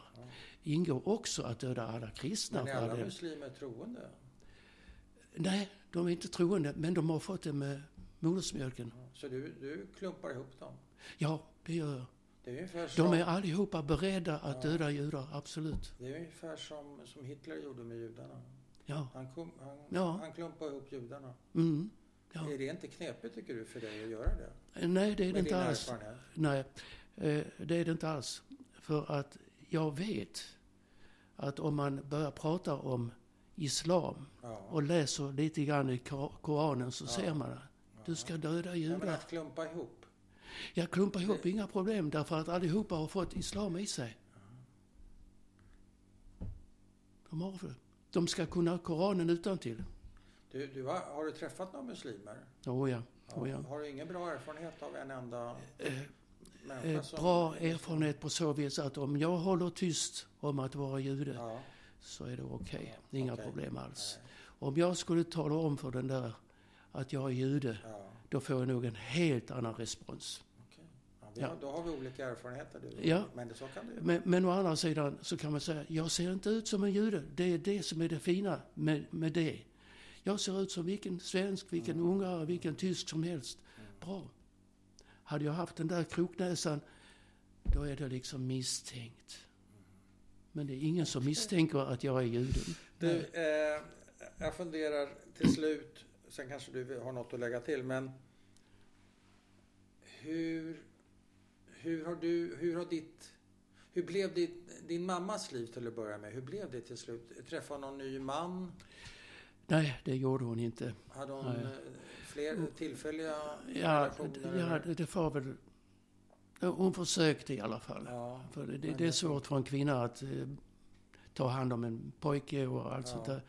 Ingår också att döda alla kristna. Men är alla muslimer troende? Nej, de är inte troende, men de har fått det med modersmjölken. Så du, du klumpar ihop dem? Ja, det gör jag. Det är som, De är allihopa beredda att döda judar, absolut. det är ungefär som, som Hitler gjorde med judarna. Ja, Han, kom, han, Ja. han klumpade ihop judarna. mm. Ja. Är det inte knepigt tycker du för dig att göra det? Nej, det är det inte alls. Nej, eh, det är det inte alls. För att jag vet att om man börjar prata om islam Ja. och läser lite grann i Kor- Koranen så Ja. ser man det. Du ska döda Ja, men judar. att klumpa ihop. Jag klumpar ihop, inga problem, därför att allihopa har fått islam i sig. De har det. De ska kunna Koranen utan till. Du, du har, har du träffat några muslimer? Oh ja, oh ja. Har du ingen bra erfarenhet av en enda Eh, människa Eh, som... bra erfarenhet på så vis att om jag håller tyst om att vara jude Ja, så är det okej. Ja, Inga okej. problem alls. nej, Om jag skulle tala om för den där att jag är jude, ja, då får jag nog en helt annan respons. okej. Ja, har, då har vi olika erfarenheter du Ja. Men det, så kan det Men, men å andra sidan så kan man säga, jag ser inte ut som en jude. Det är det som är det fina med, med det. Jag ser ut som vilken svensk, vilken Mm. ungrare, vilken tysk som helst. Bra. Hade jag haft den där kroknäsan, då är det liksom misstänkt. Men det är ingen som misstänker att jag är jude. Du, eh, jag funderar till slut, sen kanske du har något att lägga till, men hur, hur har du, hur har ditt, hur blev ditt, din mammas liv till att börja med? Hur blev det till slut? Träffade hon någon ny man? Nej, det gjorde hon inte. Hade hon Nej. eh, fler tillfälliga Ja, relationer? ja det, det får väl... Hon försökte i alla fall. ja. För det, det, det är svårt för en kvinna att eh, ta hand om en pojke och allt Ja. sånt där.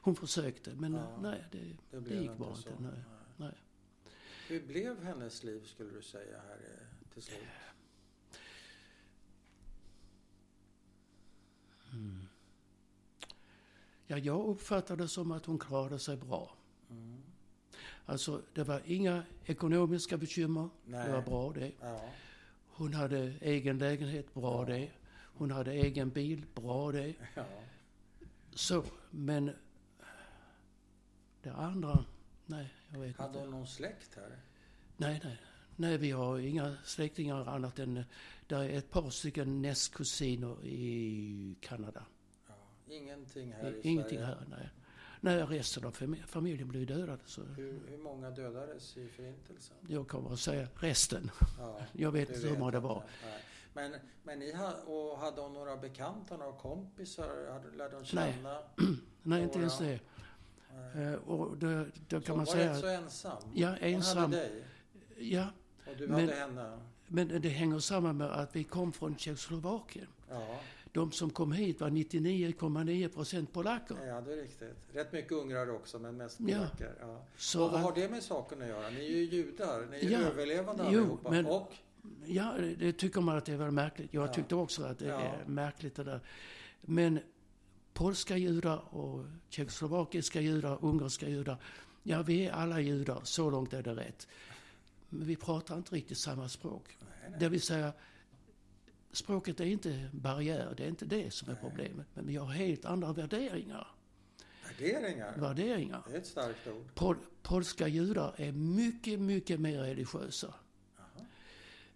Hon försökte, men Ja. nej, det, Det, det gick bara inte. Nej. nej. Hur blev hennes liv skulle du säga här eh, till slut? Ja, jag uppfattade det som att hon klarade sig bra. Mm. Alltså, det var inga ekonomiska bekymmer. Nej. Det var bra det. Ja. Hon hade egen lägenhet, bra Ja. det. Hon hade egen bil, bra det. ja. Så, men... Det andra, nej, jag vet Hade inte. hon någon släkt här? Nej, nej. Nej, vi har inga släktingar annat än... Det är ett par stycken nästkusiner i Kanada. Ingenting här i Ingenting Sverige? här, nej. Nej, resten av fami- familjen blev dödad. Så Hur, hur många dödades i Förintelsen? jag kommer att säga resten. Ja, Jag vet inte hur många det var. Nej. Men, men ni ha, och hade hon några bekanta, några kompisar? Hade, lärde hon Nej. känna? Nej, inte ens det. Nej. Eh, Och då, då Så kan hon man var säga... rätt så ensam? Ja, Hon ensam. hade dig Ja, och du Men- hade henne? men det hänger samman med att vi kom från Tjeckoslovakien. Ja, De som kom hit var 99,9 procent polacker. ja, det är riktigt. Rätt mycket ungrare också, men mest Ja. polacker. Ja. Så och vad har det med saken att göra? Ni är ju judar, ni är Ja. överlevande Jo, allihopa. men- Och? ja, det- tycker man att det är väl märkligt. Jag Ja. tyckte också att det Ja. är märkligt det där. Men polska judar och tjeckoslovakiska judar, ungerska judar. Ja, vi är alla judar. Så långt är det rätt. Men vi pratar inte riktigt samma språk. Nej, nej. Det vill säga, språket är inte barriär. Det är inte det som är problemet. Men vi har helt andra värderingar. Värderingar? värderingar. Det är ett starkt ord. Pol, polska judar är mycket, mycket mer religiösa. Jaha.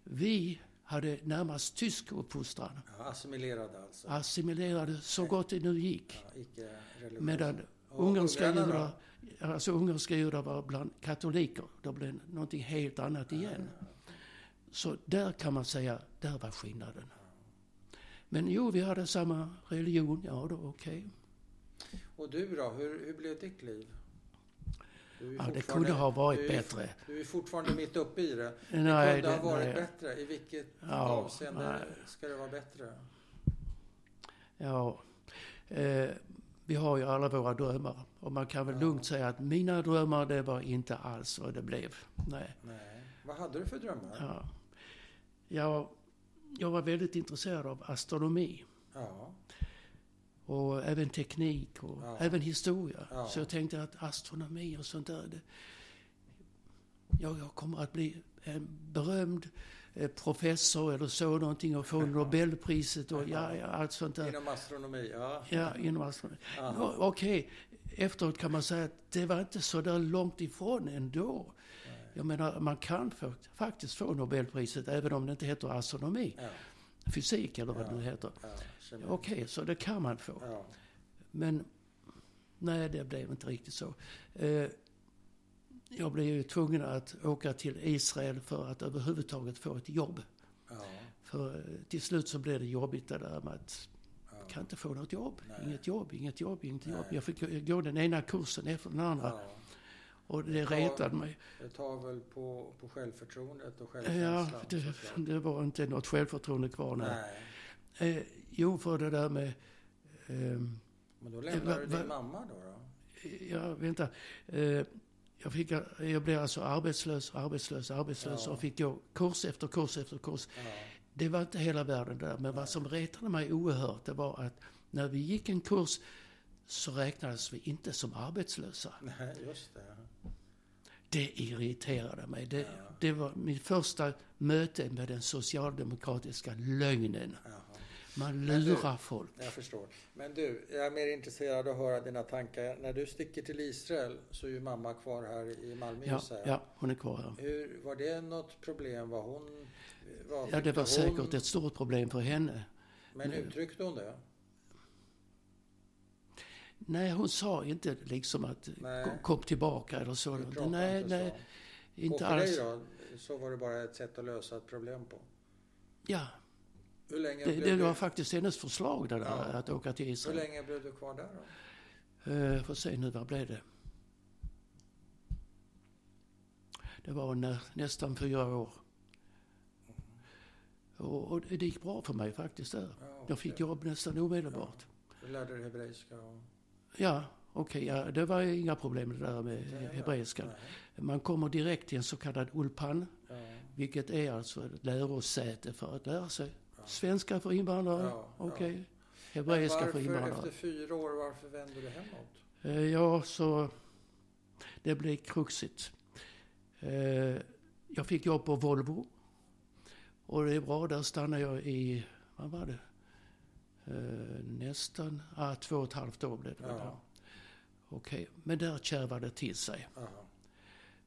Vi hade närmast tysk uppfostran. Ja, assimilerade alltså? Assimilerade så gott det nu gick. Ja. Medan Och ungerska då? judar, alltså ungerska judar var bland katoliker. Det blev någonting helt annat igen. Så där kan man säga, där var skillnaden. Men jo, vi hade samma religion, ja då okej. Och du då, hur, hur blev ditt liv? Ja, det kunde ha varit du är- bättre. Du är fortfarande mitt uppe i det. Nej, det kunde det- ha varit nej. bättre. I vilket Ja, avseende nej. ska det vara bättre? Ja, eh, vi har ju alla våra drömmar. Och man kan väl Ja. lugnt säga att mina drömmar, det var inte alls vad det blev. Nej. Nej. Vad hade du för drömmar? Ja. Jag, jag var väldigt intresserad av astronomi. Ja. Och även teknik och Ja. även historia. Ja. Så jag tänkte att astronomi och sånt där. Det, ja, jag kommer att bli en berömd eh, professor eller så någonting och få Nobelpriset och ja, ja, allt sånt där. Inom astronomi? Ja. Ja, inom astronomi. Ja, Okej, efteråt kan man säga att det var inte så där långt ifrån ändå. Jag menar, man kan få, faktiskt få Nobelpriset även om det inte heter astronomi. Ja. Fysik eller vad Ja. det nu heter. Ja. Okej, så det kan man få. Ja. Men nej, det blev inte riktigt så. Eh, jag blev ju tvungen att åka till Israel för att överhuvudtaget få ett jobb. För eh, till slut så blev det jobbigt det där med att kan inte få något jobb. Nej. Inget jobb, inget jobb, inget Nej. jobb. Jag fick gå den ena kursen efter den andra. Ja. Och det Ja. retade mig. Det tar väl på, på självförtroendet och Ja, självkänslan? det, såklart. det var inte något självförtroende kvar. Nej. Nej. Eh, jo, för det där med... ehm, Men då lämnar va- du va- din mamma då? då? Ja, vänta. Eh, jag, fick, jag blev alltså arbetslös, arbetslös, arbetslös Ja. och fick gå kurs efter kurs efter kurs. Ja. Det var inte hela världen där, men vad som retade mig oerhört det var att när vi gick en kurs så räknades vi inte som arbetslösa. Nej, just det. Det irriterade mig. Det, Ja. det var mitt första möte med den socialdemokratiska lögnen. Jaha. Man Men du- lurar folk. Jag förstår. Men du, jag är mer intresserad av att höra dina tankar. När du sticker till Israel så är ju mamma kvar här i Malmö Ja, ja, hon är kvar här. Hur, var det något problem? Var hon... Var, Ja, det var hon, säkert ett stort problem för henne. Men uttryckte hon det? Nej, hon sa inte liksom att Nej. kom- tillbaka eller så. Nej, inte nej, så. inte och för alls. dig då? Så var det bara ett sätt att lösa ett problem på? Ja, Hur länge, det, det du, var faktiskt hennes förslag det där, Ja. att åka till hur Israel. länge blev du kvar där då? Uh, får se nu, vad blev det? Det var nä, nästan fyra år. Och, och det gick bra för mig faktiskt där. Ja, Jag fick jobb nästan omedelbart. Du lärde dig hebreiska? Och... Ja, okej, ja, det var inga problem det där med hebreiskan. Man kommer direkt till en så kallad ulpan, Ja. vilket är alltså ett lärosäte för att lära sig svenska för invandrare, okej, hebreiska Men för invandrare. efter fyra år, varför vände du hemåt? Eh, Ja, så det blev kruxigt. Eh, Jag fick jobb på Volvo. Och det är bra, där stannade jag i, vad var det? Eh, Nästan, ah, två och ett halvt år blev det väl. Ja. Okej, men där kärvade det till sig.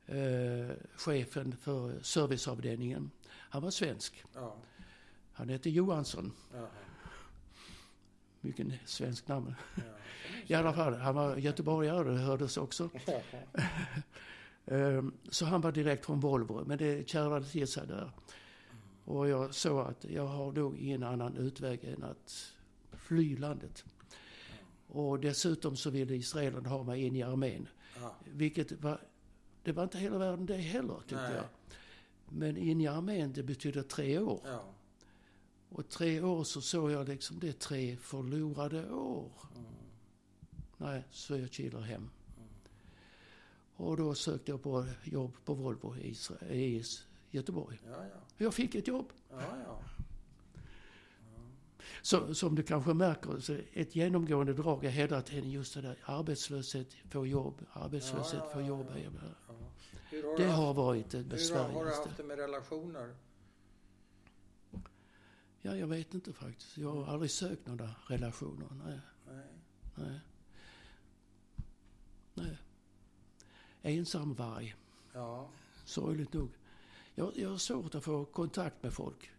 Eh, chefen för serviceavdelningen, han var svensk. Ja. Han hette Johansson. Ja. Mycket svensk namn. Ja. I alla fall, han var göteborgare, det hördes också. Ehm, Så han var direkt från Volvo, men det kärvade till sig där. Och jag såg att jag har nog ingen annan utväg än att fly landet. Och dessutom så ville israelerna ha mig in i armén. Ja. Vilket var, det var inte hela världen det heller tyckte Nej. jag. Men in i armén det betyder tre år. Ja. Och tre år så såg jag liksom det är tre förlorade år. Mm. Nej, så jag kilar hem. Mm. Och då sökte jag på jobb på Volvo i, Isra- i Göteborg. Ja, ja. Jag fick ett jobb. Ja, ja. Så, som du kanske märker, så ett genomgående drag är hela tiden just det där arbetslöshet, få jobb, arbetslöshet, Ja, ja, få ja, jobb. ja. ja. Hur har Det du haft, har varit det hur har, har du besvärligaste. haft det med relationer? Ja, jag vet inte faktiskt. Jag har aldrig sökt några relationer. Nej, Nej. nej. ensamvarg. Ja, Sorgligt nog. Jag, jag har svårt att få kontakt med folk.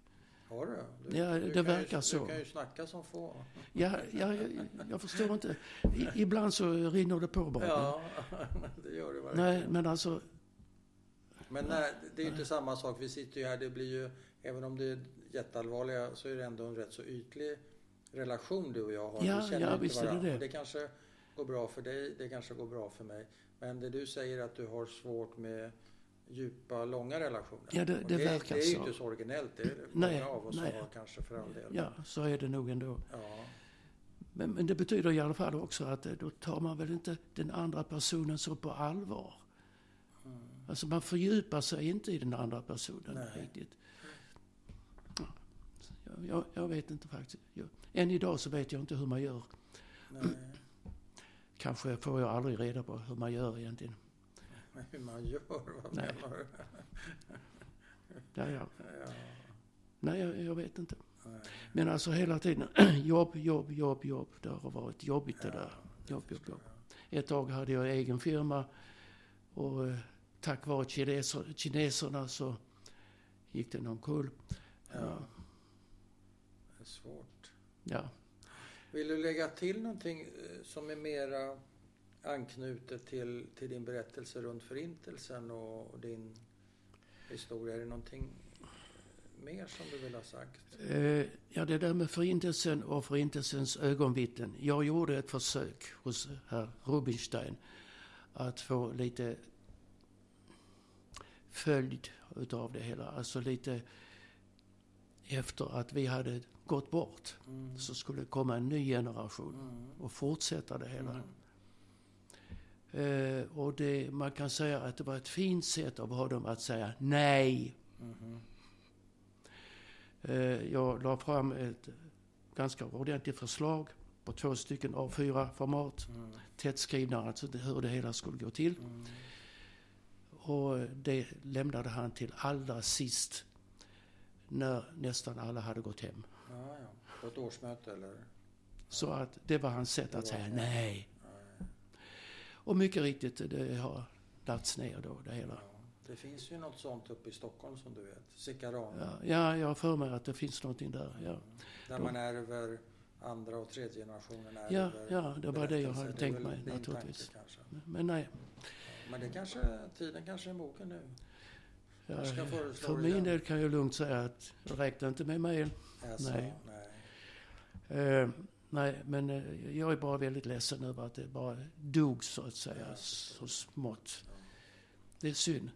Har du? du Ja, du det verkar ju, så. Du kan ju snacka som få. Ja, ja, jag, jag förstår inte. I, ibland så rinner det på bara. Ja, det gör det verkligen. Nej, men alltså, Men nej, det är ju inte samma sak. Vi sitter ju här, det blir ju, även om det är jätteallvarliga, så är det ändå en rätt så ytlig relation du och jag har. Ja, vi känner ja, inte visst varandra. det. Det kanske går bra för dig, det kanske går bra för mig. Men det du säger att du har svårt med djupa, långa relationer. Ja, det- Och det verkar Det är ju så. inte så originellt, det är det Nej, många av oss nej. har kanske för all del. ja, så är det nog ändå. Ja, Men, men det betyder i alla fall också att eh, då tar man väl inte den andra personen så på allvar. mm. Alltså man fördjupar sig inte i den andra personen Nej. riktigt. Ja, jag, jag, jag vet inte faktiskt. Jag, än idag så vet jag inte hur man gör. nej. Kanske får jag aldrig reda på hur man gör egentligen. Hur man gör, vad Nej. menar du? Ja, ja. Ja, Nej, jag, jag vet inte. nej. Men alltså hela tiden jobb, jobb, jobb, jobb. Det har varit jobbigt det Ja, där. det Jobb, jobb, jobb. jag. Ett tag hade jag egen firma och eh, tack vare kineser, kineserna så gick den omkull. Ja, Ja. det är svårt. Ja. Vill du lägga till någonting eh, som är mera anknutet till, till din berättelse runt Förintelsen och, och din historia? Är det någonting mer som du vill ha sagt? Eh, ja, det där med Förintelsen och Förintelsens ögonvittnen. Jag gjorde ett försök hos herr Rubinstein att få lite följd utav det hela. Alltså lite efter att vi hade gått bort Mm. så skulle det komma en ny generation Mm. och fortsätta det hela. Mm. Eh, och det, man kan säga att det var ett fint sätt av honom att säga nej. Mhm. Eh, jag la fram ett ganska ordentligt förslag på två stycken A4-format. Mm. Tätt skrivna, alltså det- hur det hela skulle gå till. Mm. Och det lämnade han till allra sist. När nästan alla hade gått hem. Ja, ja. På ett årsmöte eller? Så att det var hans sätt Det att säga. Nej. Och mycket riktigt, det har lagts ner då det hela. Ja. Det finns ju något sånt uppe i Stockholm som du vet. Sikaran. Ja, ja, jag har för mig att det finns någonting där. Ja, Där Då- man ärver andra och tredje generationen ja, ärver ja det var det jag hade tänkt mig naturligtvis. tanke. Men nej, Men det kanske, tiden kanske är mogen nu. föreslå för min igen. del kan jag lugnt säga att det räknar inte med mig. Alltså, Nej. nej. Eh, nej, men eh, jag är bara väldigt ledsen över att det bara dog så att säga, så smått. Det är synd.